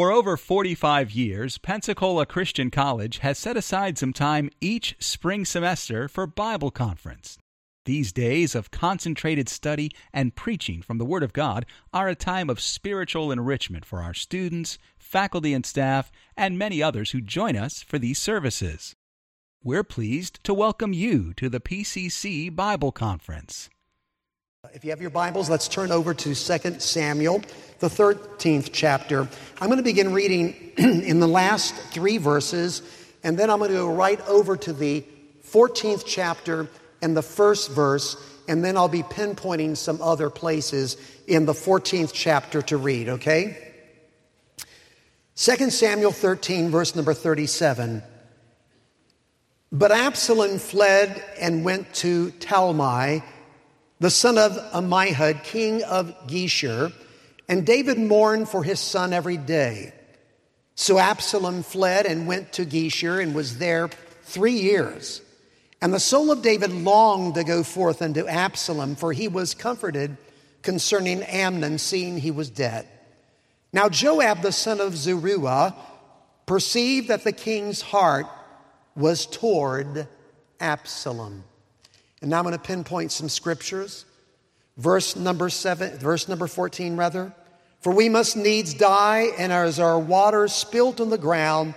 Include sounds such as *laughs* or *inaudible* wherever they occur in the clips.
For over 45 years, Pensacola Christian College has set aside some time each spring semester for Bible conference. These days of concentrated study and preaching from the Word of God are a time of spiritual enrichment for our students, faculty and staff, and many others who join us for these services. We're pleased to welcome you to the PCC Bible Conference. If you have your Bibles, let's turn over to 2 Samuel, the 13th chapter. I'm going to begin reading *clears throat* in the last three verses, and then I'm going to go right over to the 14th chapter and the first verse, and then I'll be pinpointing some other places in the 14th chapter to read, okay? 2 Samuel 13, verse number 37. But Absalom fled and went to Talmai the son of Ammihud, king of Geshur, and David mourned for his son every day. So Absalom fled and went to Geshur and was there three years. And the soul of David longed to go forth unto Absalom, for he was comforted concerning Amnon, seeing he was dead. Now Joab, the son of Zeruiah, perceived that the king's heart was toward Absalom. And now I'm going to pinpoint some scriptures. Verse number seven, verse number 14, rather. For we must needs die, and as our waters spilt on the ground,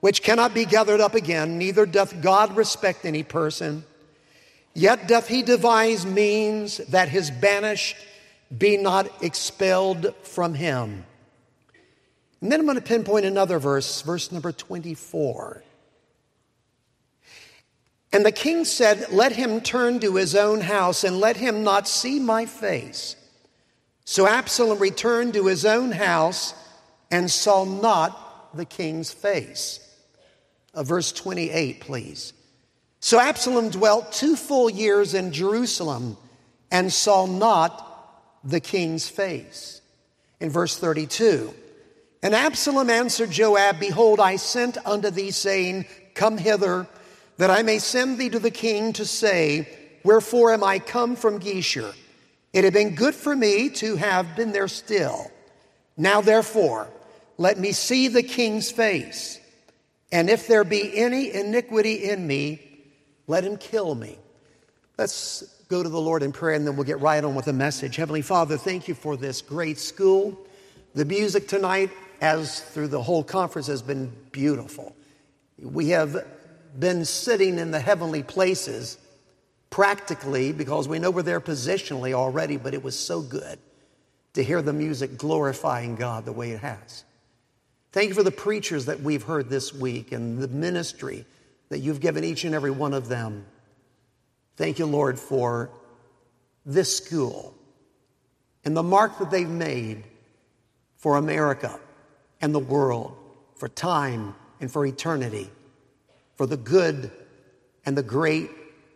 which cannot be gathered up again, neither doth God respect any person. Yet doth he devise means that his banished be not expelled from him. And then I'm going to pinpoint another verse, verse number 24. And the king said, Let him turn to his own house and let him not see my face. So Absalom returned to his own house and saw not the king's face. Uh, verse 28, please. So Absalom dwelt two full years in Jerusalem and saw not the king's face. In verse 32, and Absalom answered Joab, Behold, I sent unto thee, saying, Come hither that I may send thee to the king to say, Wherefore am I come from Geshur? It had been good for me to have been there still. Now therefore, let me see the king's face. And if there be any iniquity in me, let him kill me. Let's go to the Lord in prayer and then we'll get right on with the message. Heavenly Father, thank you for this great school. The music tonight, as through the whole conference, has been beautiful. We have been sitting in the heavenly places practically because we know we're there positionally already, but it was so good to hear the music glorifying God the way it has. Thank you for the preachers that we've heard this week and the ministry that you've given each and every one of them. Thank you, Lord, for this school and the mark that they've made for America and the world, for time and for eternity for the good and the great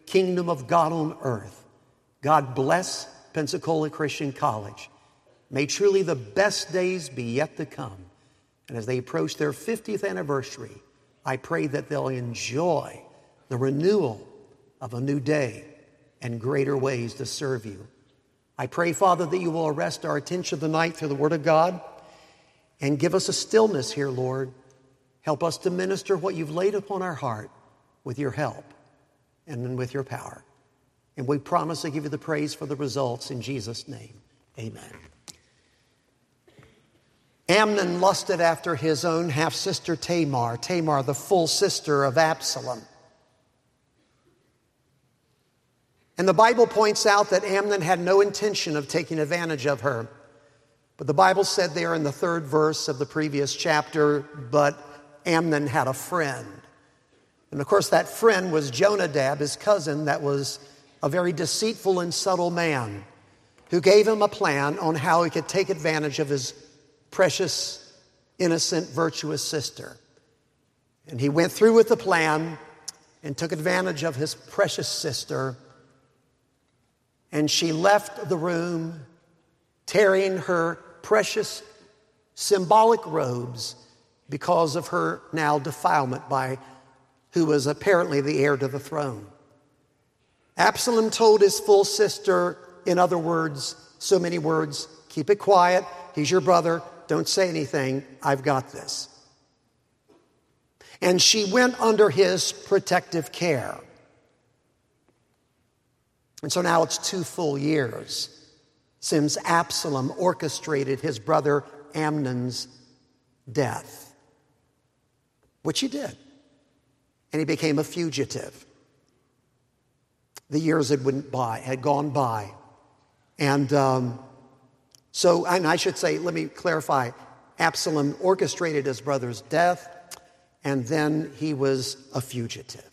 kingdom of God on earth. God bless Pensacola Christian College. May truly the best days be yet to come. And as they approach their 50th anniversary, I pray that they'll enjoy the renewal of a new day and greater ways to serve you. I pray, Father, that you will arrest our attention tonight through the Word of God and give us a stillness here, Lord, Help us to minister what you've laid upon our heart with your help and with your power. And we promise to give you the praise for the results in Jesus' name. Amen. Amnon lusted after his own half sister Tamar, Tamar, the full sister of Absalom. And the Bible points out that Amnon had no intention of taking advantage of her. But the Bible said there in the third verse of the previous chapter, but Amnon had a friend. And of course, that friend was Jonadab, his cousin, that was a very deceitful and subtle man who gave him a plan on how he could take advantage of his precious, innocent, virtuous sister. And he went through with the plan and took advantage of his precious sister. And she left the room, tearing her precious symbolic robes because of her now defilement by who was apparently the heir to the throne. Absalom told his full sister, in other words, so many words, keep it quiet. He's your brother. Don't say anything. I've got this. And she went under his protective care. And so now it's two full years since Absalom orchestrated his brother Amnon's death, which he did. And he became a fugitive. The years had, went by, had gone by. And um, so, and I should say, let me clarify Absalom orchestrated his brother's death, and then he was a fugitive.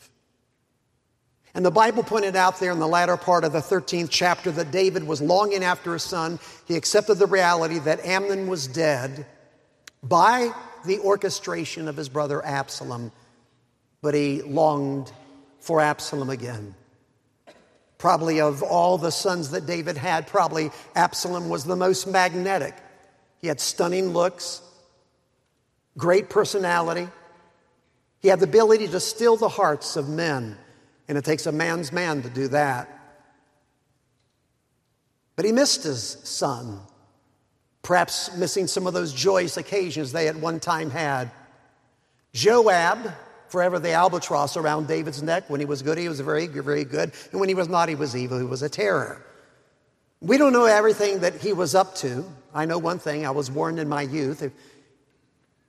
And the Bible pointed out there in the latter part of the 13th chapter that David was longing after his son. He accepted the reality that Amnon was dead by the orchestration of his brother Absalom, but he longed for Absalom again. Probably of all the sons that David had, probably Absalom was the most magnetic. He had stunning looks, great personality. He had the ability to still the hearts of men, and it takes a man's man to do that. But he missed his son, perhaps missing some of those joyous occasions they at one time had. Joab, forever the albatross around David's neck. When he was good, he was very, very good. And when he was not, he was evil. He was a terror. We don't know everything that he was up to. I know one thing I was warned in my youth.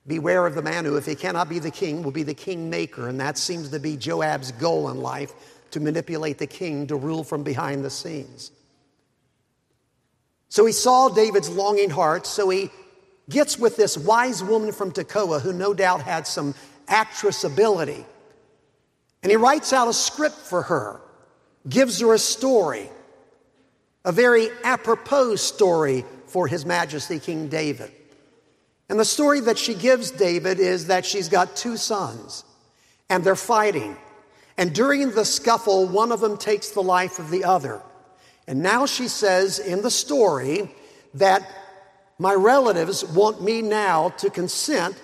Beware of the man who, if he cannot be the king, will be the kingmaker. And that seems to be Joab's goal in life to manipulate the king to rule from behind the scenes. So he saw David's longing heart, so he gets with this wise woman from Tekoa who no doubt had some actress ability. And he writes out a script for her, gives her a story, a very apropos story for His Majesty King David. And the story that she gives David is that she's got two sons and they're fighting. And during the scuffle, one of them takes the life of the other. And now she says in the story that my relatives want me now to consent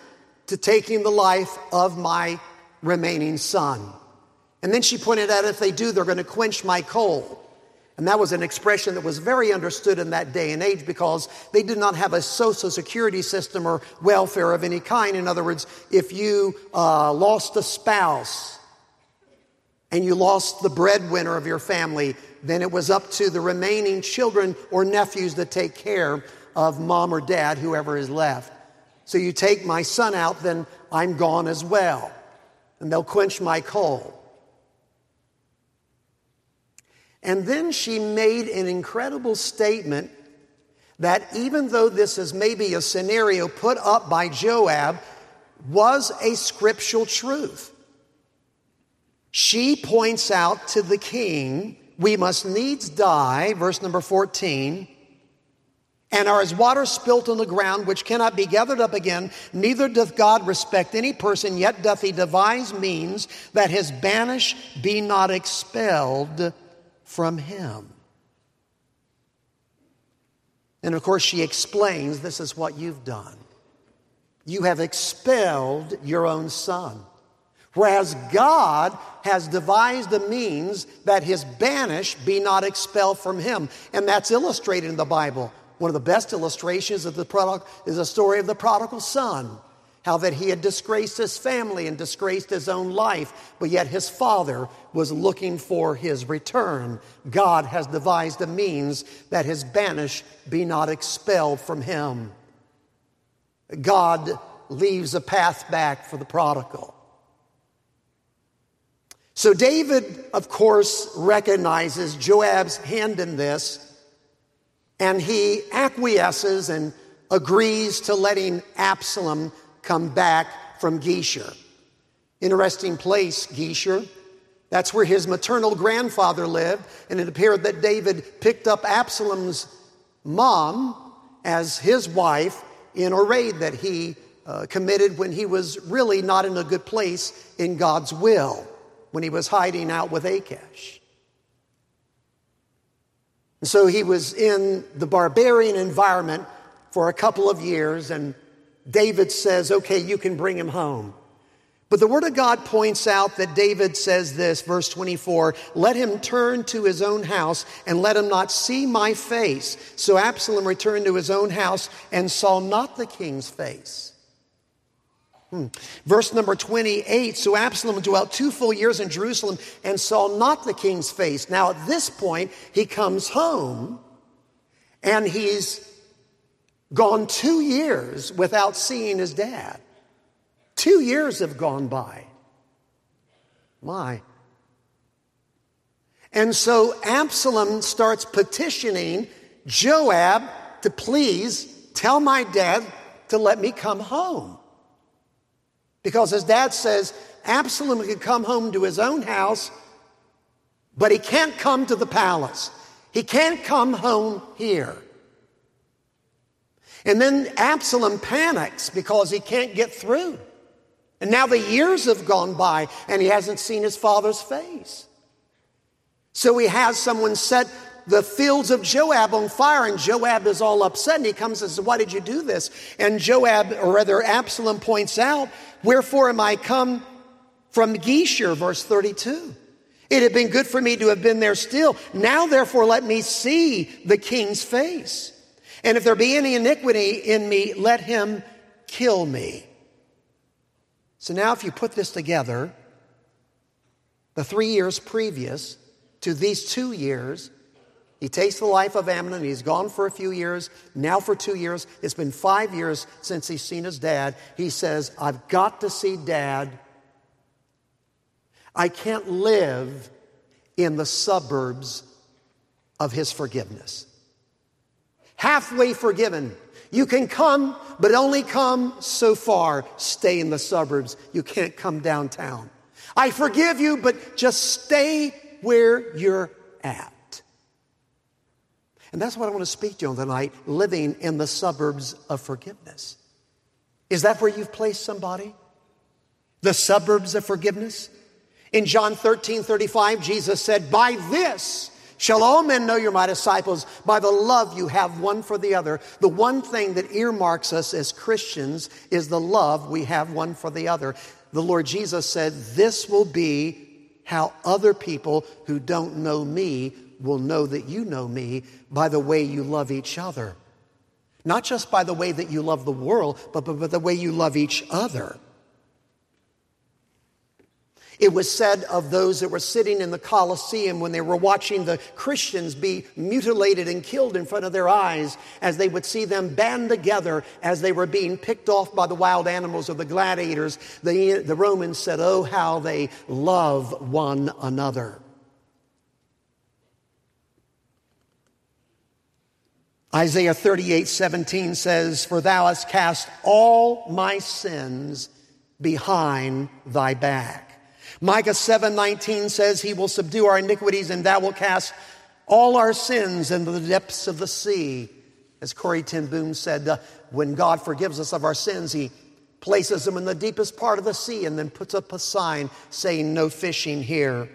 to taking the life of my remaining son. And then she pointed out if they do, they're going to quench my coal. And that was an expression that was very understood in that day and age because they did not have a social security system or welfare of any kind. In other words, if you uh, lost a spouse and you lost the breadwinner of your family, then it was up to the remaining children or nephews to take care of mom or dad, whoever is left. So you take my son out, then I'm gone as well. And they'll quench my coal. And then she made an incredible statement that even though this is maybe a scenario put up by Joab, was a scriptural truth. She points out to the king, we must needs die, verse number 14, and are as water spilt on the ground, which cannot be gathered up again. Neither doth God respect any person, yet doth he devise means that his banish be not expelled from him. And of course, she explains this is what you've done. You have expelled your own son. Whereas God has devised a means that his banish be not expelled from him. And that's illustrated in the Bible. One of the best illustrations of the product is a story of the prodigal son. How that he had disgraced his family and disgraced his own life, but yet his father was looking for his return. God has devised a means that his banish be not expelled from him. God leaves a path back for the prodigal. So David, of course, recognizes Joab's hand in this and he acquiesces and agrees to letting Absalom come back from Geshur. Interesting place, Geshur. That's where his maternal grandfather lived, and it appeared that David picked up Absalom's mom as his wife in a raid that he uh, committed when he was really not in a good place in God's will, when he was hiding out with Achish. And so he was in the barbarian environment for a couple of years, and David says, Okay, you can bring him home. But the Word of God points out that David says this, verse 24, let him turn to his own house and let him not see my face. So Absalom returned to his own house and saw not the king's face. Hmm. Verse number 28 So Absalom dwelt two full years in Jerusalem and saw not the king's face. Now at this point, he comes home and he's gone two years without seeing his dad. Two years have gone by. My. And so Absalom starts petitioning Joab to please tell my dad to let me come home. Because his dad says Absalom can come home to his own house, but he can't come to the palace. He can't come home here. And then Absalom panics because he can't get through. And now the years have gone by and he hasn't seen his father's face. So he has someone set the fields of Joab on fire, and Joab is all upset. And he comes and says, Why did you do this? And Joab, or rather Absalom, points out, Wherefore am I come from Geshur, verse 32. It had been good for me to have been there still. Now, therefore, let me see the king's face. And if there be any iniquity in me, let him kill me. So now, if you put this together, the three years previous to these two years, he takes the life of Amnon. He's gone for a few years, now for two years. It's been five years since he's seen his dad. He says, I've got to see dad. I can't live in the suburbs of his forgiveness. Halfway forgiven, you can come, but only come so far. Stay in the suburbs. You can't come downtown. I forgive you, but just stay where you're at. And that's what I want to speak to you on tonight living in the suburbs of forgiveness. Is that where you've placed somebody? The suburbs of forgiveness? In John 13 35, Jesus said, By this, Shall all men know you're my disciples by the love you have one for the other? The one thing that earmarks us as Christians is the love we have one for the other. The Lord Jesus said, This will be how other people who don't know me will know that you know me by the way you love each other. Not just by the way that you love the world, but by the way you love each other. It was said of those that were sitting in the Colosseum when they were watching the Christians be mutilated and killed in front of their eyes, as they would see them band together as they were being picked off by the wild animals of the gladiators. The, the Romans said, Oh, how they love one another. Isaiah 38 17 says, For thou hast cast all my sins behind thy back. Micah 7:19 says he will subdue our iniquities and thou wilt cast all our sins into the depths of the sea. As Corrie ten Boom said, uh, when God forgives us of our sins, he places them in the deepest part of the sea and then puts up a sign saying no fishing here.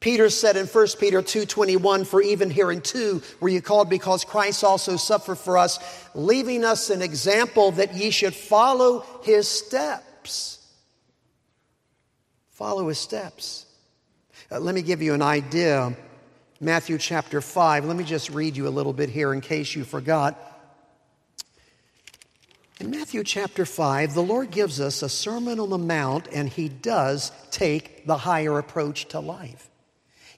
Peter said in 1 Peter 2:21 for even here in 2 were you called because Christ also suffered for us leaving us an example that ye should follow his steps Follow his steps. Uh, let me give you an idea. Matthew chapter 5. Let me just read you a little bit here in case you forgot. In Matthew chapter 5, the Lord gives us a Sermon on the Mount, and he does take the higher approach to life.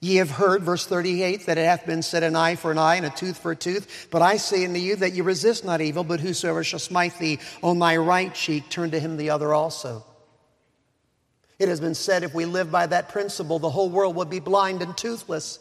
Ye have heard, verse 38, that it hath been said, an eye for an eye and a tooth for a tooth. But I say unto you that ye resist not evil, but whosoever shall smite thee on thy right cheek, turn to him the other also. It has been said if we live by that principle, the whole world would be blind and toothless.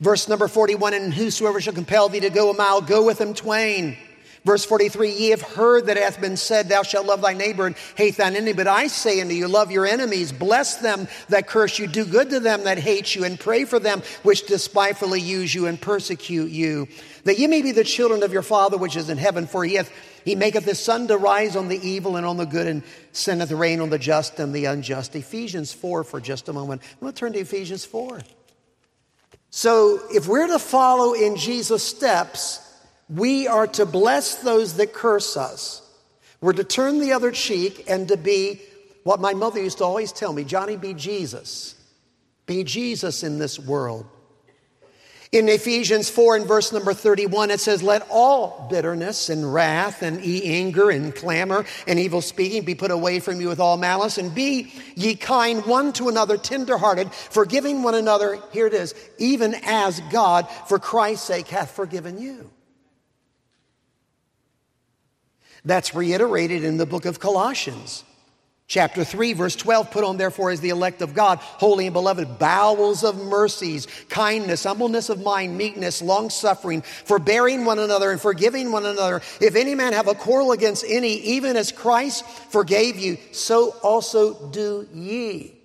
Verse number 41 And whosoever shall compel thee to go a mile, go with him twain. Verse 43 Ye have heard that it hath been said, Thou shalt love thy neighbor and hate thine enemy. But I say unto you, Love your enemies, bless them that curse you, do good to them that hate you, and pray for them which despitefully use you and persecute you, that ye may be the children of your Father which is in heaven. For he hath he maketh his sun to rise on the evil and on the good, and sendeth rain on the just and the unjust. Ephesians 4 for just a moment. I'm going to turn to Ephesians 4. So, if we're to follow in Jesus' steps, we are to bless those that curse us. We're to turn the other cheek and to be what my mother used to always tell me Johnny, be Jesus. Be Jesus in this world. In Ephesians 4 and verse number 31, it says, Let all bitterness and wrath and e anger and clamor and evil speaking be put away from you with all malice, and be ye kind one to another, tenderhearted, forgiving one another. Here it is, even as God, for Christ's sake, hath forgiven you. That's reiterated in the book of Colossians. Chapter 3, verse 12, put on therefore as the elect of God, holy and beloved, bowels of mercies, kindness, humbleness of mind, meekness, long suffering, forbearing one another and forgiving one another. If any man have a quarrel against any, even as Christ forgave you, so also do ye.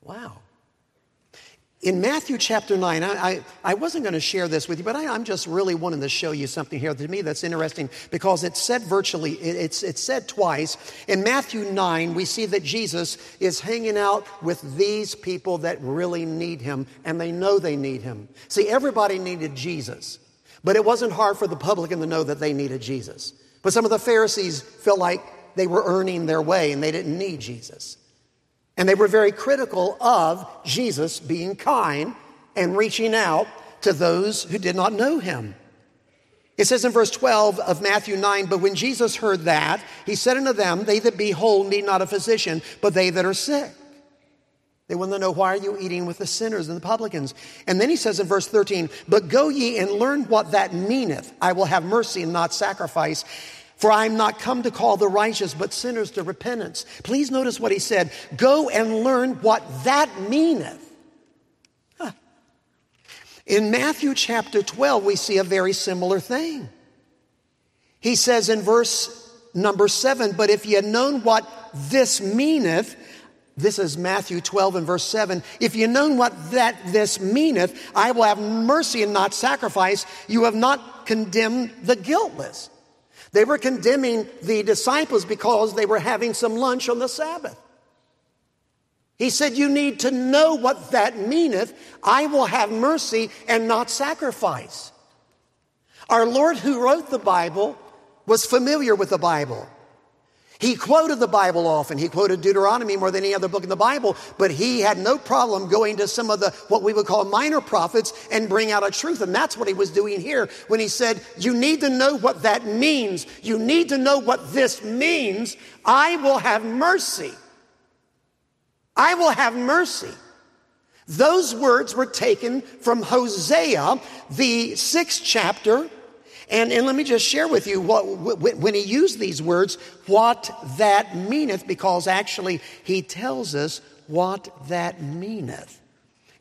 Wow. In Matthew chapter 9, I, I, I wasn't going to share this with you, but I, am just really wanting to show you something here to me that's interesting because it's said virtually, it, it's, it's said twice. In Matthew 9, we see that Jesus is hanging out with these people that really need him, and they know they need him. See, everybody needed Jesus, but it wasn't hard for the publican to know that they needed Jesus. But some of the Pharisees felt like they were earning their way and they didn't need Jesus. And they were very critical of Jesus being kind and reaching out to those who did not know him. It says in verse 12 of Matthew 9, But when Jesus heard that, he said unto them, They that be whole need not a physician, but they that are sick. They want to know, Why are you eating with the sinners and the publicans? And then he says in verse 13, But go ye and learn what that meaneth. I will have mercy and not sacrifice. For I am not come to call the righteous, but sinners to repentance. Please notice what he said. Go and learn what that meaneth. Huh. In Matthew chapter 12, we see a very similar thing. He says in verse number 7 But if ye had known what this meaneth, this is Matthew 12 and verse 7. If you known what that this meaneth, I will have mercy and not sacrifice. You have not condemned the guiltless. They were condemning the disciples because they were having some lunch on the Sabbath. He said, You need to know what that meaneth. I will have mercy and not sacrifice. Our Lord, who wrote the Bible, was familiar with the Bible. He quoted the Bible often. He quoted Deuteronomy more than any other book in the Bible, but he had no problem going to some of the, what we would call minor prophets and bring out a truth. And that's what he was doing here when he said, You need to know what that means. You need to know what this means. I will have mercy. I will have mercy. Those words were taken from Hosea, the sixth chapter, and, and let me just share with you what, when he used these words, what that meaneth, because actually he tells us what that meaneth.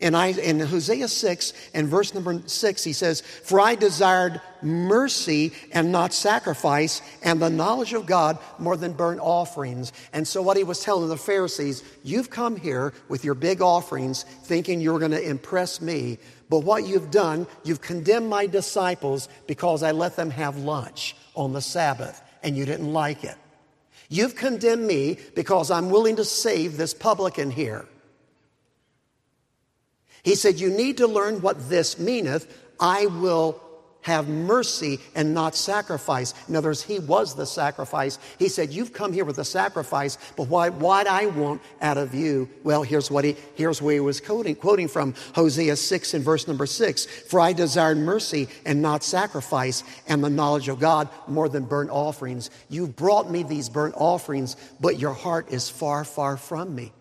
In, I, in Hosea 6 and verse number 6, he says, For I desired mercy and not sacrifice, and the knowledge of God more than burnt offerings. And so, what he was telling the Pharisees, you've come here with your big offerings thinking you're going to impress me, but what you've done, you've condemned my disciples because I let them have lunch on the Sabbath and you didn't like it. You've condemned me because I'm willing to save this publican here. He said, You need to learn what this meaneth. I will have mercy and not sacrifice. In other words, he was the sacrifice. He said, You've come here with a sacrifice, but what, what I want out of you, well, here's what he here's where he was quoting, quoting from Hosea 6 and verse number 6. For I desired mercy and not sacrifice, and the knowledge of God more than burnt offerings. You've brought me these burnt offerings, but your heart is far, far from me.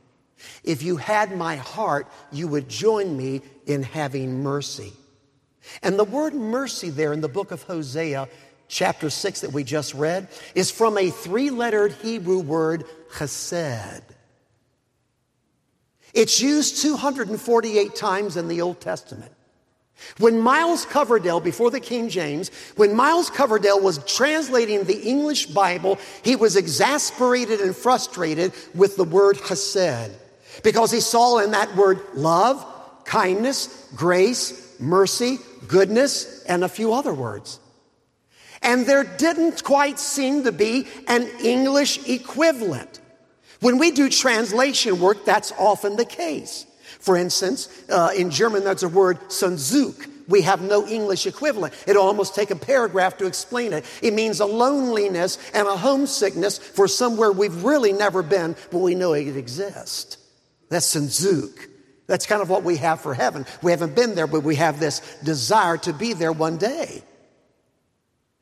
If you had my heart, you would join me in having mercy. And the word mercy there in the book of Hosea, chapter 6 that we just read, is from a three lettered Hebrew word, chesed. It's used 248 times in the Old Testament. When Miles Coverdale, before the King James, when Miles Coverdale was translating the English Bible, he was exasperated and frustrated with the word chesed because he saw in that word love, kindness, grace, mercy, goodness, and a few other words. And there didn't quite seem to be an English equivalent. When we do translation work, that's often the case. For instance, uh, in German, there's a word Sehnsucht, We have no English equivalent. It'll almost take a paragraph to explain it. It means a loneliness and a homesickness for somewhere we've really never been, but we know it exists. That's Sehnsucht. That's kind of what we have for heaven. We haven't been there, but we have this desire to be there one day.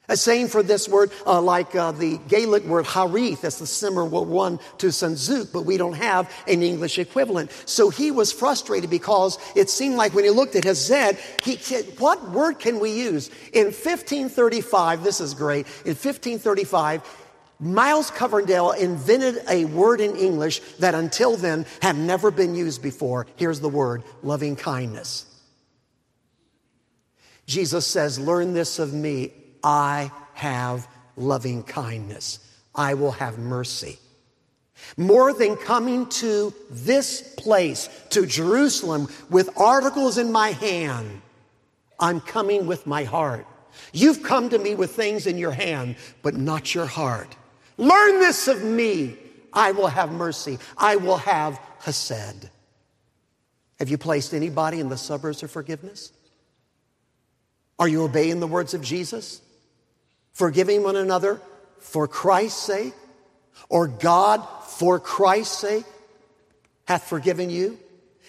A saying for this word, uh, like uh, the Gaelic word hiraeth, that's the similar one to Sehnsucht, but we don't have an English equivalent. So he was frustrated because it seemed like when he looked at Hesed, he said, what word can we use? In 1535, this is great, in 1535, Miles Coverdale invented a word in English that until then had never been used before. Here's the word, loving kindness. Jesus says, learn this of me. I have loving kindness. I will have mercy. More than coming to this place, to Jerusalem, with articles in my hand, I'm coming with my heart. You've come to me with things in your hand, but not your heart. Learn this of me. I will have mercy. I will have Hesed. Have you placed anybody in the suburbs of forgiveness? Are you obeying the words of Jesus? forgiving one another for Christ's sake, or God for Christ's sake hath forgiven you?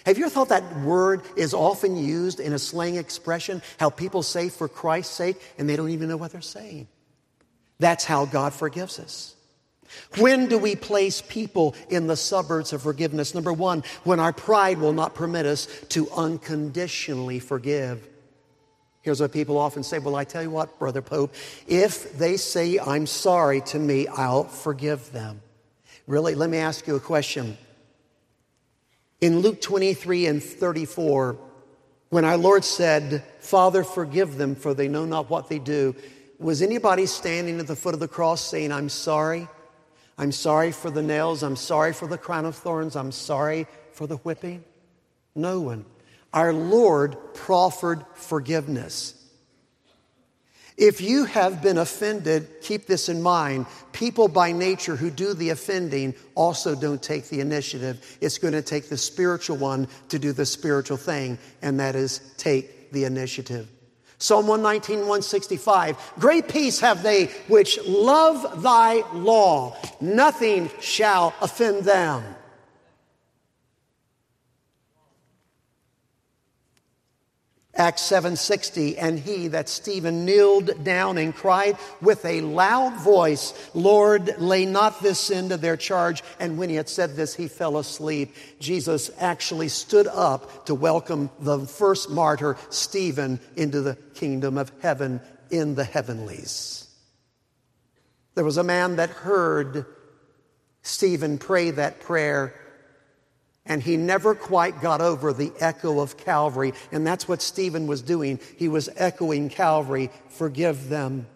Have you ever thought that word is often used in a slang expression, how people say for Christ's sake, and they don't even know what they're saying? That's how God forgives us. When do we place people in the suburbs of forgiveness? Number one, when our pride will not permit us to unconditionally forgive. Here's what people often say Well, I tell you what, Brother Pope, if they say, I'm sorry to me, I'll forgive them. Really, let me ask you a question. In Luke 23 and 34, when our Lord said, Father, forgive them, for they know not what they do, was anybody standing at the foot of the cross saying, I'm sorry? I'm sorry for the nails. I'm sorry for the crown of thorns. I'm sorry for the whipping? No one our Lord proffered forgiveness. If you have been offended, keep this in mind. People by nature who do the offending also don't take the initiative. It's going to take the spiritual one to do the spiritual thing, and that is take the initiative. Psalm 119, 165. Great peace have they which love thy law. Nothing shall offend them. Acts 7:60 and he that Stephen kneeled down and cried with a loud voice Lord lay not this sin to their charge. And when he had said this he fell asleep. Jesus actually stood up to welcome the first martyr Stephen into the kingdom of heaven in the heavenlies. There was a man that heard Stephen pray that prayer and he never quite got over the echo of Calvary. And that's what Stephen was doing. He was echoing Calvary, forgive them.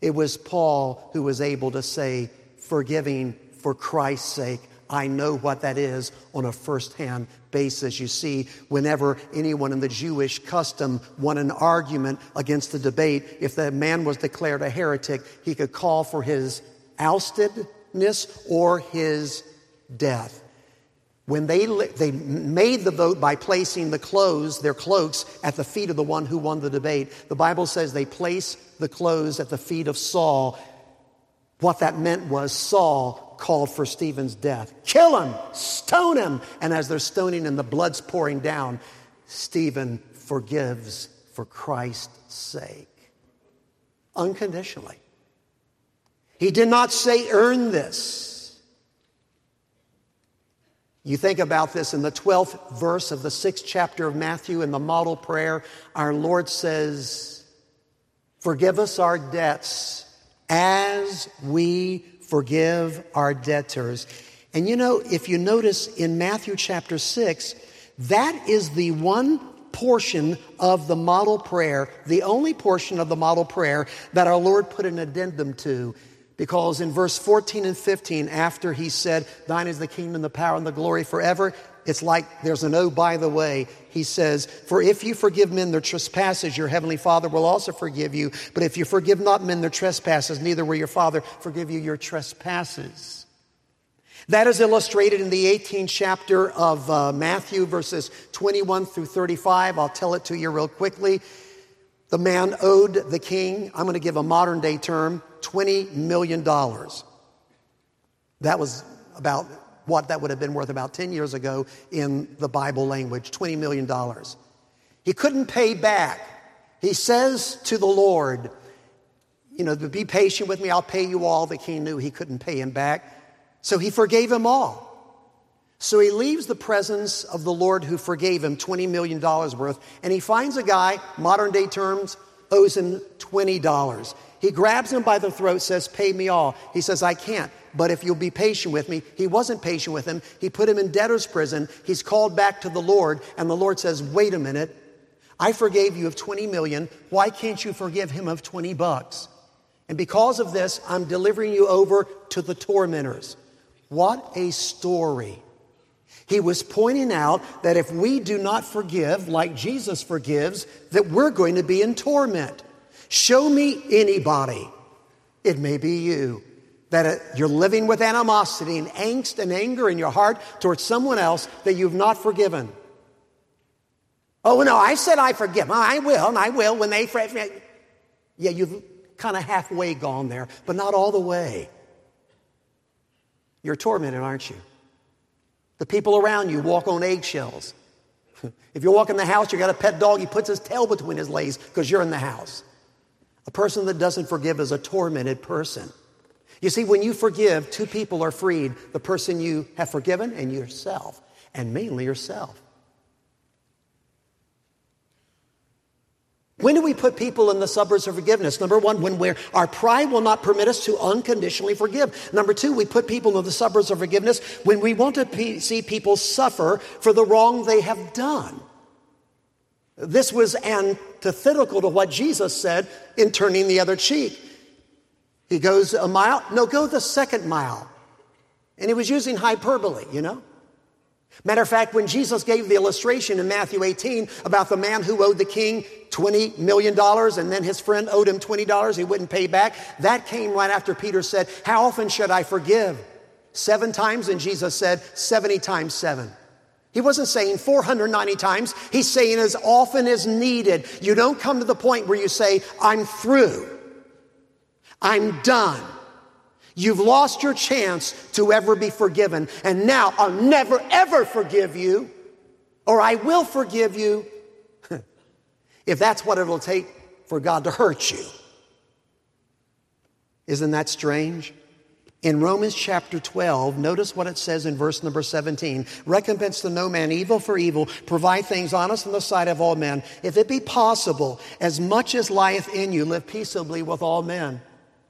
It was Paul who was able to say, forgiving for Christ's sake. I know what that is on a first-hand basis. You see, whenever anyone in the Jewish custom won an argument against the debate, if the man was declared a heretic, he could call for his oustedness or his death. When they, they made the vote by placing the clothes, their cloaks, at the feet of the one who won the debate, the Bible says they placed the clothes at the feet of Saul. What that meant was Saul called for Stephen's death. Kill him! Stone him! And as they're stoning him, the blood's pouring down. Stephen forgives for Christ's sake. Unconditionally. He did not say, earn this. You think about this in the 12th verse of the sixth chapter of Matthew in the model prayer, our Lord says, Forgive us our debts as we forgive our debtors. And you know, if you notice in Matthew chapter 6, that is the one portion of the model prayer, the only portion of the model prayer that our Lord put an addendum to. Because in verse 14 and 15, after he said, Thine is the kingdom, the power, and the glory forever, it's like there's an oh, by the way. He says, For if you forgive men their trespasses, your heavenly Father will also forgive you. But if you forgive not men their trespasses, neither will your Father forgive you your trespasses. That is illustrated in the 18th chapter of uh, Matthew, verses 21 through 35. I'll tell it to you real quickly. The man owed the king, I'm going to give a modern day term, $20 million. That was about what that would have been worth about 10 years ago in the Bible language $20 million. He couldn't pay back. He says to the Lord, You know, be patient with me, I'll pay you all. The king knew he couldn't pay him back. So he forgave him all. So he leaves the presence of the Lord who forgave him $20 million worth, and he finds a guy, modern day terms, owes him $20. He grabs him by the throat, says, Pay me all. He says, I can't, but if you'll be patient with me. He wasn't patient with him. He put him in debtor's prison. He's called back to the Lord, and the Lord says, Wait a minute. I forgave you of 20 million. Why can't you forgive him of 20 bucks? And because of this, I'm delivering you over to the tormentors. What a story. He was pointing out that if we do not forgive like Jesus forgives, that we're going to be in torment. Show me anybody, it may be you, that uh, you're living with animosity and angst and anger in your heart towards someone else that you've not forgiven. Oh, no, I said I forgive. I will, and I will when they. Yeah, you've kind of halfway gone there, but not all the way. You're tormented, aren't you? The people around you walk on eggshells. *laughs* if you walk in the house, you got a pet dog, he puts his tail between his legs because you're in the house. A person that doesn't forgive is a tormented person. You see, when you forgive, two people are freed the person you have forgiven and yourself, and mainly yourself. When do we put people in the suburbs of forgiveness? Number one, when we're, our pride will not permit us to unconditionally forgive. Number two, we put people in the suburbs of forgiveness when we want to pe- see people suffer for the wrong they have done. This was antithetical to what Jesus said in turning the other cheek. He goes a mile, no, go the second mile. And he was using hyperbole, you know? Matter of fact, when Jesus gave the illustration in Matthew 18 about the man who owed the king $20 million and then his friend owed him $20, he wouldn't pay back, that came right after Peter said, How often should I forgive? Seven times? And Jesus said, 70 times seven. He wasn't saying 490 times. He's saying as often as needed. You don't come to the point where you say, I'm through. I'm done. You've lost your chance to ever be forgiven. And now I'll never, ever forgive you, or I will forgive you *laughs* if that's what it'll take for God to hurt you. Isn't that strange? In Romans chapter 12, notice what it says in verse number 17 Recompense to no man evil for evil, provide things honest in the sight of all men. If it be possible, as much as lieth in you, live peaceably with all men.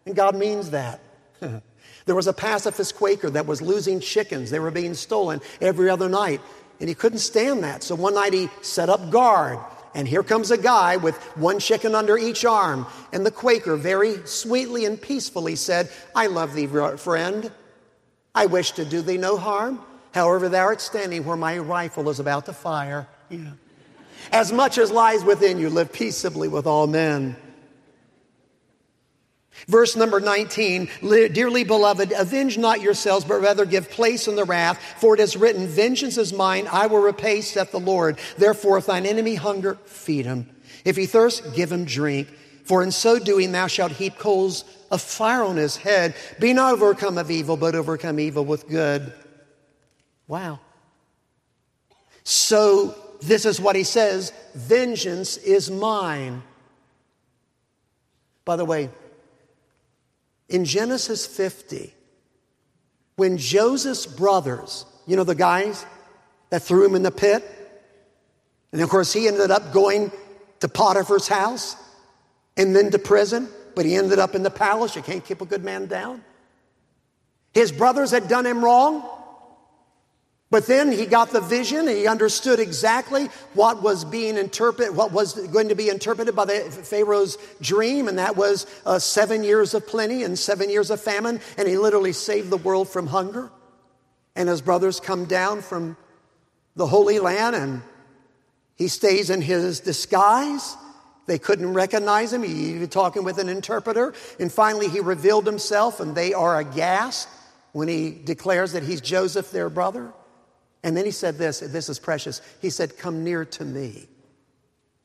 And God means that. *laughs* there was a pacifist Quaker that was losing chickens. They were being stolen every other night. And he couldn't stand that. So one night he set up guard. And here comes a guy with one chicken under each arm. And the Quaker very sweetly and peacefully said, I love thee, friend. I wish to do thee no harm. However, thou art standing where my rifle is about to fire. Yeah. As much as lies within you, live peaceably with all men. Verse number 19, dearly beloved, avenge not yourselves, but rather give place in the wrath, for it is written, Vengeance is mine, I will repay, saith the Lord. Therefore, if thine enemy hunger, feed him. If he thirst, give him drink. For in so doing, thou shalt heap coals of fire on his head. Be not overcome of evil, but overcome evil with good. Wow. So, this is what he says Vengeance is mine. By the way, in Genesis 50, when Joseph's brothers, you know, the guys that threw him in the pit, and of course, he ended up going to Potiphar's house and then to prison, but he ended up in the palace. You can't keep a good man down. His brothers had done him wrong. But then he got the vision and he understood exactly what was being interpreted, what was going to be interpreted by the Pharaoh's dream, and that was uh, seven years of plenty and seven years of famine, and he literally saved the world from hunger. And his brothers come down from the Holy Land, and he stays in his disguise. They couldn't recognize him. He was talking with an interpreter, and finally he revealed himself, and they are aghast. when he declares that he's Joseph, their brother. And then he said this, this is precious. He said, Come near to me.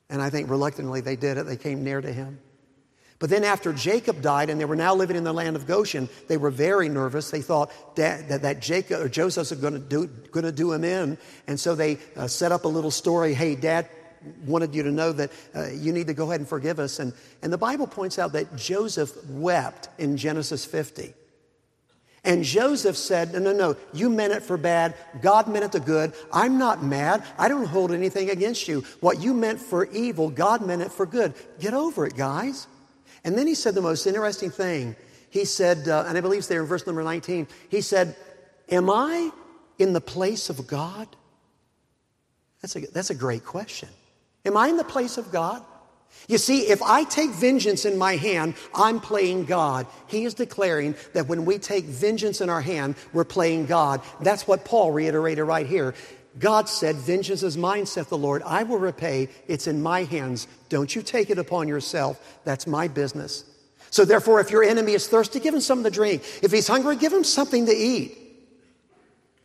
And I think reluctantly they did it. They came near to him. But then after Jacob died and they were now living in the land of Goshen, they were very nervous. They thought that, that, that Jacob or Joseph was going to do, to do him in. And so they uh, set up a little story. Hey, dad wanted you to know that uh, you need to go ahead and forgive us. And, and the Bible points out that Joseph wept in Genesis 50. And Joseph said, No, no, no, you meant it for bad. God meant it to good. I'm not mad. I don't hold anything against you. What you meant for evil, God meant it for good. Get over it, guys. And then he said the most interesting thing. He said, uh, and I believe it's there in verse number 19, he said, Am I in the place of God? That's a, that's a great question. Am I in the place of God? You see, if I take vengeance in my hand, I'm playing God. He is declaring that when we take vengeance in our hand, we're playing God. That's what Paul reiterated right here. God said, Vengeance is mine, saith the Lord. I will repay. It's in my hands. Don't you take it upon yourself. That's my business. So therefore, if your enemy is thirsty, give him something to drink. If he's hungry, give him something to eat.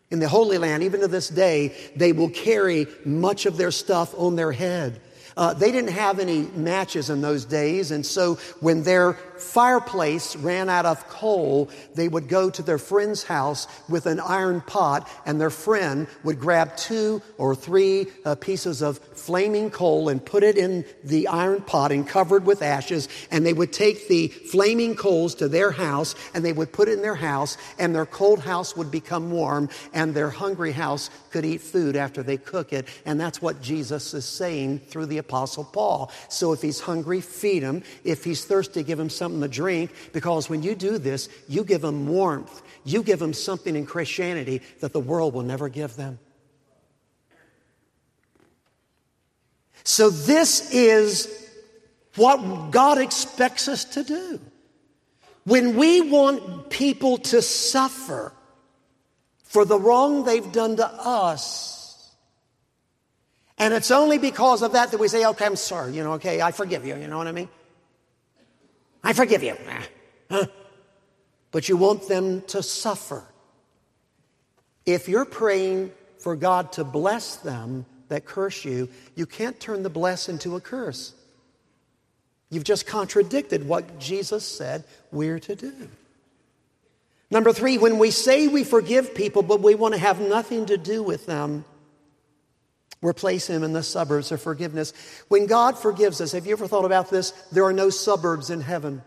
In the Holy Land, even to this day, they will carry much of their stuff on their head. Uh, they didn't have any matches in those days, and so when their fireplace ran out of coal, they would go to their friend's house with an iron pot, and their friend would grab two or three uh, pieces of flaming coal and put it in the iron pot and covered with ashes, and they would take the flaming coals to their house and they would put it in their house, and their cold house would become warm, and their hungry house could eat food after they cook it. And that's what Jesus is saying through the Apostle Paul. So if he's hungry, feed him. If he's thirsty, give him something to drink. Because when you do this, you give them warmth. You give them something in Christianity that the world will never give them. So this is what God expects us to do. When we want people to suffer, for the wrong they've done to us. And it's only because of that that we say, okay, I'm sorry, you know, okay, I forgive you, you know what I mean? I forgive you. Ah. Huh? But you want them to suffer. If you're praying for God to bless them that curse you, you can't turn the bless into a curse. You've just contradicted what Jesus said we're to do. Number three, when we say we forgive people, but we want to have nothing to do with them, we're placing them in the suburbs of forgiveness. When God forgives us, have you ever thought about this? There are no suburbs in heaven.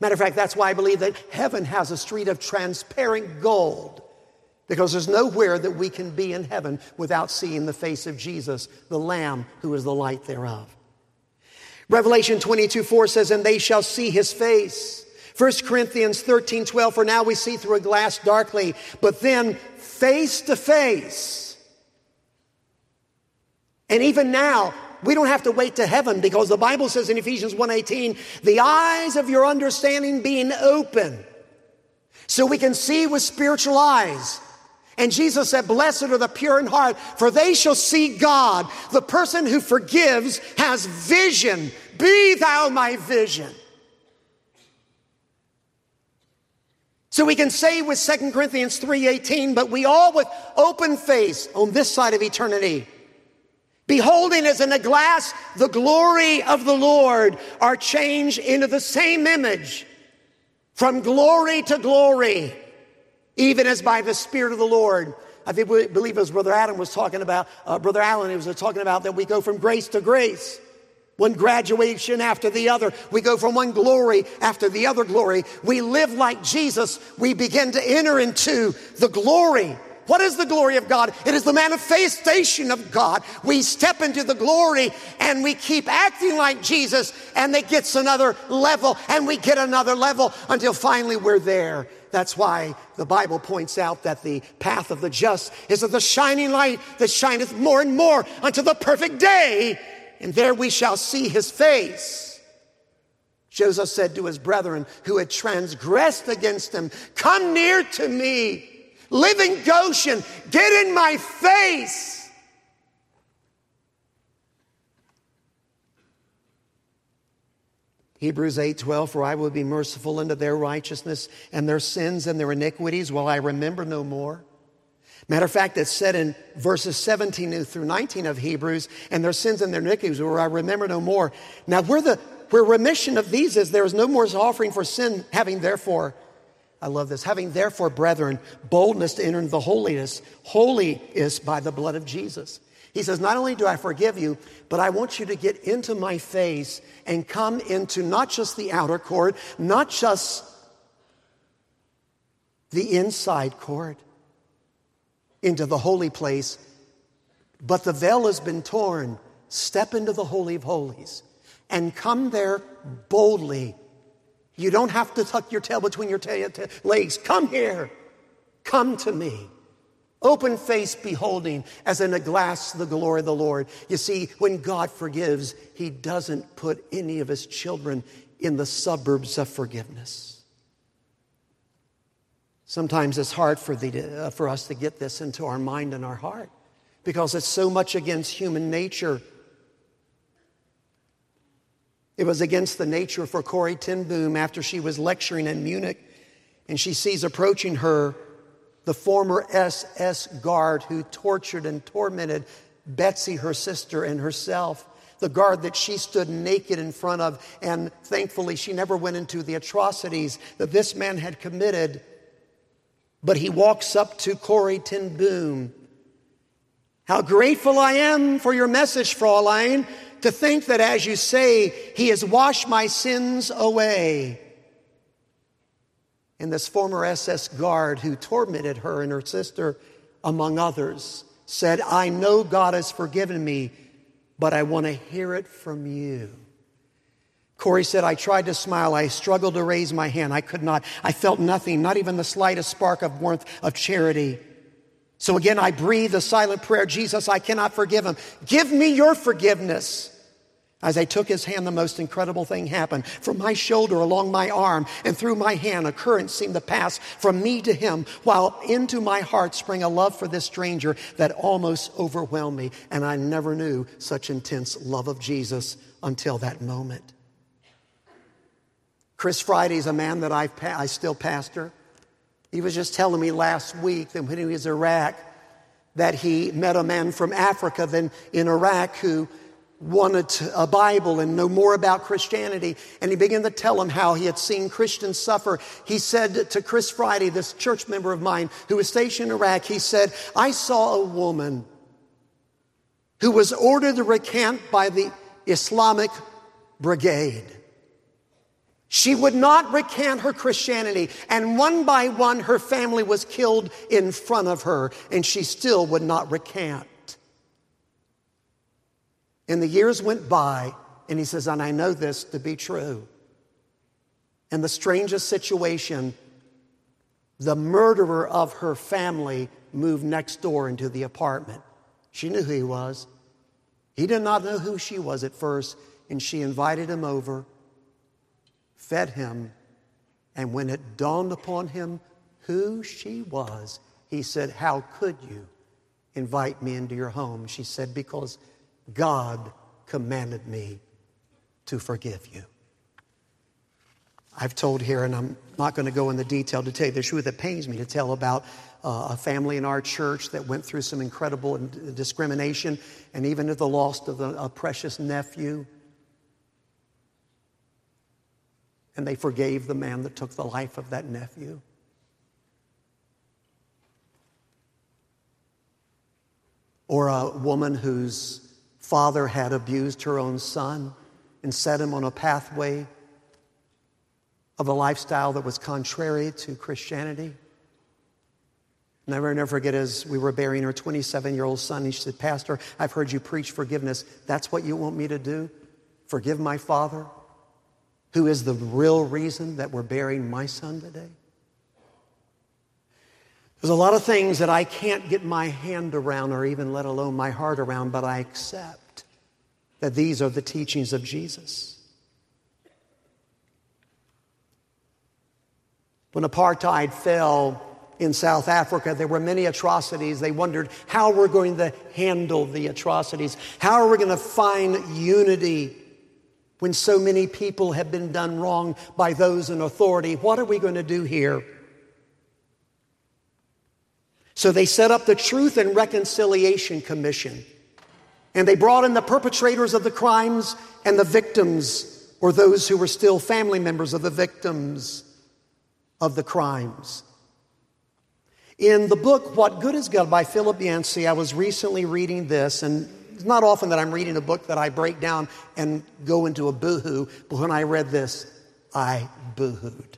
Matter of fact, that's why I believe that heaven has a street of transparent gold. Because there's nowhere that we can be in heaven without seeing the face of Jesus, the Lamb who is the light thereof. Revelation 22 4 says, And they shall see his face 1 Corinthians 13, 12, for now we see through a glass darkly, but then face to face. And even now, we don't have to wait to heaven because the Bible says in Ephesians 1:18, the eyes of your understanding being open, so we can see with spiritual eyes. And Jesus said, Blessed are the pure in heart, for they shall see God. The person who forgives has vision. Be thou my vision. So we can say with 2 Corinthians 3:18, but we all with open face on this side of eternity, beholding as in a glass the glory of the Lord, are changed into the same image from glory to glory, even as by the Spirit of the Lord. I think we believe as Brother Adam was talking about, uh, Brother Allen was talking about that we go from grace to grace one graduation after the other. We go from one glory after the other glory. We live like Jesus. We begin to enter into the glory. What is the glory of God? It is the manifestation of God. We step into the glory and we keep acting like Jesus and it gets another level and we get another level until finally we're there. That's why the Bible points out that the path of the just is of the shining light that shineth more and more unto the perfect day and there we shall see his face. Joseph said to his brethren who had transgressed against him, Come near to me, live in Goshen, get in my face. Hebrews 8:12 for I will be merciful unto their righteousness and their sins and their iniquities will I remember no more. Matter of fact, it's said in verses 17 through 19 of Hebrews, and their sins and their iniquities where I remember no more. Now, where the where remission of these is, there is no more offering for sin, having therefore, I love this, having therefore, brethren, boldness to enter into the holiness. Holy is by the blood of Jesus. He says, Not only do I forgive you, but I want you to get into my face and come into not just the outer court, not just the inside court, into the holy place, but the veil has been torn. Step into the Holy of Holies and come there boldly. You don't have to tuck your tail between your ta- ta- legs. Come here. Come to me. Open face beholding as in a glass the glory of the Lord. You see, when God forgives, He doesn't put any of His children in the suburbs of forgiveness. Sometimes it's hard for, the, uh, for us to get this into our mind and our heart because it's so much against human nature. It was against the nature for Corrie ten Boom after she was lecturing in Munich and she sees approaching her the former SS guard who tortured and tormented Betsy, her sister, and herself. The guard that she stood naked in front of, and thankfully she never went into the atrocities that this man had committed. But he walks up to Corrie ten Boom. How grateful I am for your message, Fraulein, to think that as you say, he has washed my sins away. And this former SS guard who tormented her and her sister, among others, said, I know God has forgiven me, but I want to hear it from you. Corrie said, I tried to smile. I struggled to raise my hand. I could not. I felt nothing, not even the slightest spark of warmth of charity. So again, I breathe a silent prayer Jesus, I cannot forgive him. Give me your forgiveness. As I took his hand, the most incredible thing happened. From my shoulder along my arm and through my hand, a current seemed to pass from me to him, while into my heart sprang a love for this stranger that almost overwhelmed me. And I never knew such intense love of Jesus until that moment. Chris Friday is a man that I, I still pastor. He was just telling me last week that when he was in Iraq, that he met a man from Africa then in Iraq who wanted a Bible and know more about Christianity. And he began to tell him how he had seen Christians suffer. He said to Chris Friday, this church member of mine who was stationed in Iraq, he said, I saw a woman who was ordered to recant by the Islamic Brigade. She would not recant her Christianity, and one by one her family was killed in front of her, and she still would not recant. And the years went by, and he says, and I know this to be true. And the strangest situation, the murderer of her family moved next door into the apartment. She knew who he was. He did not know who she was at first, and she invited him over, fed him, and when it dawned upon him who she was, he said, How could you invite me into your home? She said, Because God commanded me to forgive you. I've told here, and I'm not going to go into detail to tell you the truth. It pains me to tell about uh, a family in our church that went through some incredible discrimination and even to the loss of a, a precious nephew. And they forgave the man that took the life of that nephew. Or a woman whose father had abused her own son and set him on a pathway of a lifestyle that was contrary to Christianity. Never, never forget as we were burying her 27 year old son, he said, Pastor, I've heard you preach forgiveness. That's what you want me to do? Forgive my father, who is the real reason that we're burying my son today? There's a lot of things that I can't get my hand around or even let alone my heart around, but I accept that these are the teachings of Jesus. When apartheid fell in South Africa, there were many atrocities. They wondered how we're going to handle the atrocities. How are we going to find unity when so many people have been done wrong by those in authority. What are we going to do here? So they set up the Truth and Reconciliation Commission. And they brought in the perpetrators of the crimes and the victims, or those who were still family members of the victims of the crimes. In the book, What Good Is God by Philip Yancey, I was recently reading this, and it's not often that I'm reading a book that I break down and go into a boohoo, but when I read this, I boohooed.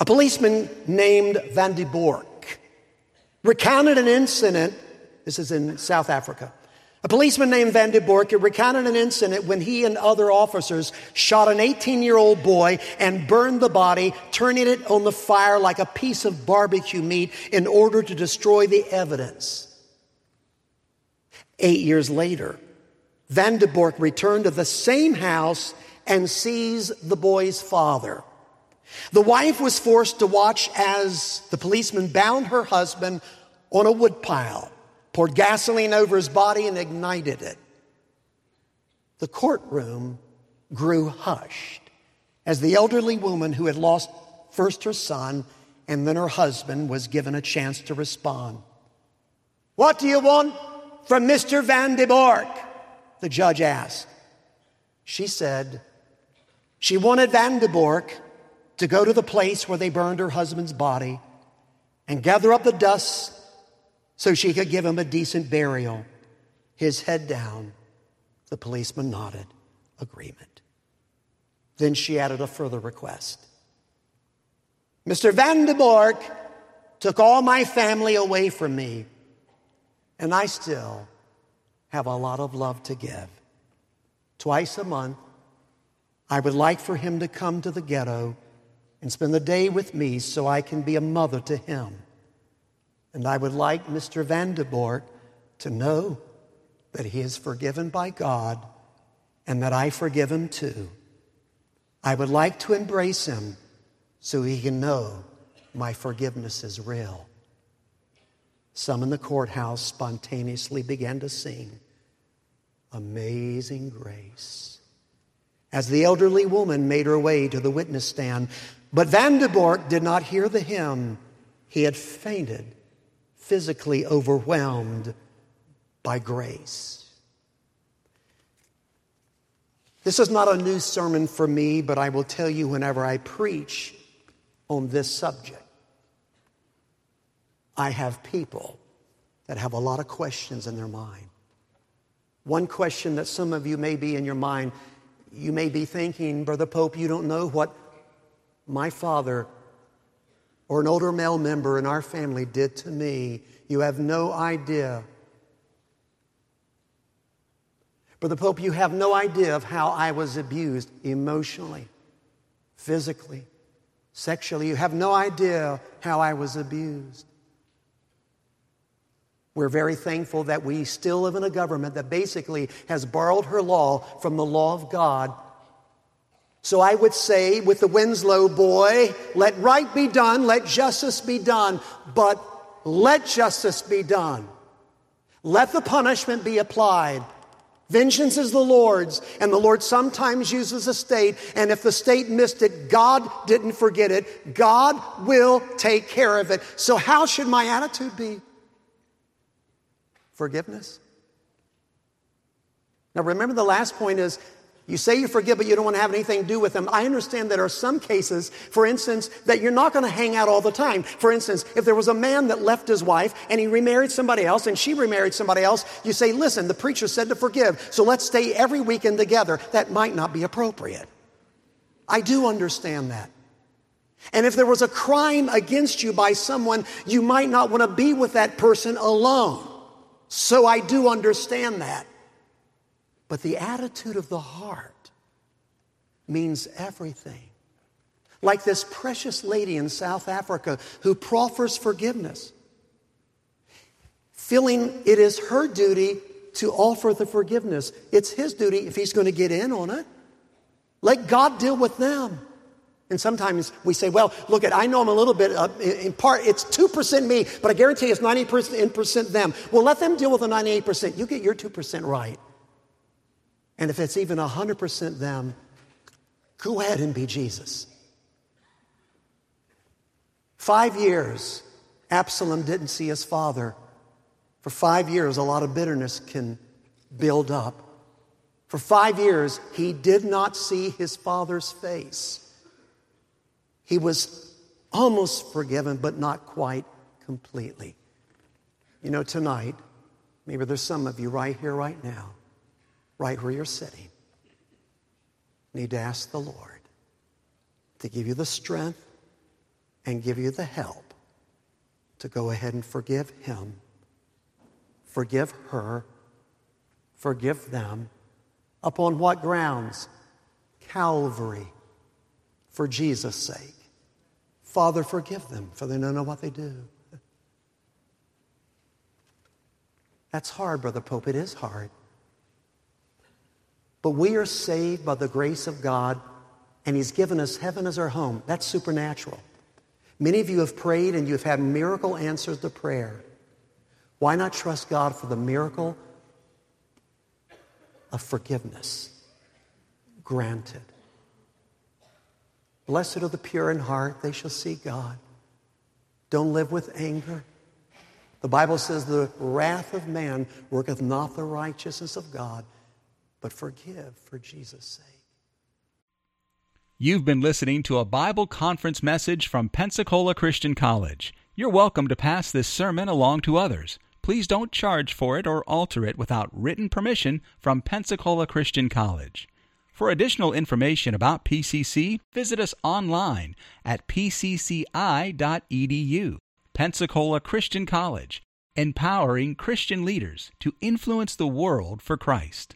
A policeman named Van de Bork recounted an incident, this is in South Africa, a policeman named Van de Bork recounted an incident when he and other officers shot an 18 year old boy and burned the body, turning it on the fire like a piece of barbecue meat in order to destroy the evidence. Eight years later, Van de Bork returned to the same house and sees the boy's father. The wife was forced to watch as the policeman bound her husband on a woodpile poured gasoline over his body, and ignited it. The courtroom grew hushed as the elderly woman who had lost first her son and then her husband was given a chance to respond. What do you want from Mr. Van de Bork? The judge asked. She said she wanted Van de Bork to go to the place where they burned her husband's body and gather up the dust so she could give him a decent burial. His head down, the policeman nodded agreement. Then she added a further request. Mr. Van de Bork took all my family away from me, and I still have a lot of love to give. Twice a month, I would like for him to come to the ghetto and spend the day with me so I can be a mother to him. And I would like Mr. Van de Bork to know that he is forgiven by God and that I forgive him too. I would like to embrace him so he can know my forgiveness is real. Some in the courthouse spontaneously began to sing Amazing Grace as the elderly woman made her way to the witness stand. But Van de Bork did not hear the hymn. He had fainted physically overwhelmed by grace. This is not a new sermon for me, but I will tell you whenever I preach on this subject, I have people that have a lot of questions in their mind. One question that some of you may be in your mind, you may be thinking, Brother Pope, you don't know what my father or an older male member in our family did to me. You have no idea. Brother Pope, you have no idea of how I was abused emotionally, physically, sexually. You have no idea how I was abused. We're very thankful that we still live in a government that basically has borrowed her law from the law of God so I would say with the Winslow boy, let right be done, let justice be done, but let justice be done. Let the punishment be applied. Vengeance is the Lord's, and the Lord sometimes uses the state, and if the state missed it, God didn't forget it. God will take care of it. So, how should my attitude be? Forgiveness. Now, remember the last point is you say you forgive, but you don't want to have anything to do with them. I understand there are some cases, for instance, that you're not going to hang out all the time. For instance, if there was a man that left his wife and he remarried somebody else and she remarried somebody else, you say, listen, the preacher said to forgive, so let's stay every weekend together. That might not be appropriate. I do understand that. And if there was a crime against you by someone, you might not want to be with that person alone. So I do understand that. But the attitude of the heart means everything. Like this precious lady in South Africa who proffers forgiveness, feeling it is her duty to offer the forgiveness. It's his duty if he's going to get in on it. Let God deal with them. And sometimes we say, well, look at, I know I'm a little bit, uh, in part, it's 2% me, but I guarantee it's 90% them. Well, let them deal with the 98%. You get your 2% right. And if it's even 100% them, go ahead and be Jesus. Five years, Absalom didn't see his father. For five years, a lot of bitterness can build up. For five years, he did not see his father's face. He was almost forgiven, but not quite completely. You know, tonight, maybe there's some of you right here, right now, right where you're sitting, need to ask the Lord to give you the strength and give you the help to go ahead and forgive him, forgive her, forgive them. Upon what grounds? Calvary, for Jesus' sake. Father, forgive them, for they don't know what they do. That's hard, Brother Pope. It is hard. But we are saved by the grace of God, and He's given us heaven as our home. That's supernatural. Many of you have prayed and you've had miracle answers to prayer. Why not trust God for the miracle of forgiveness granted? Blessed are the pure in heart, they shall see God. Don't live with anger. The Bible says the wrath of man worketh not the righteousness of God, but forgive for Jesus' sake. You've been listening to a Bible conference message from Pensacola Christian College. You're welcome to pass this sermon along to others. Please don't charge for it or alter it without written permission from Pensacola Christian College. For additional information about PCC, visit us online at pcci.edu. Pensacola Christian College, empowering Christian leaders to influence the world for Christ.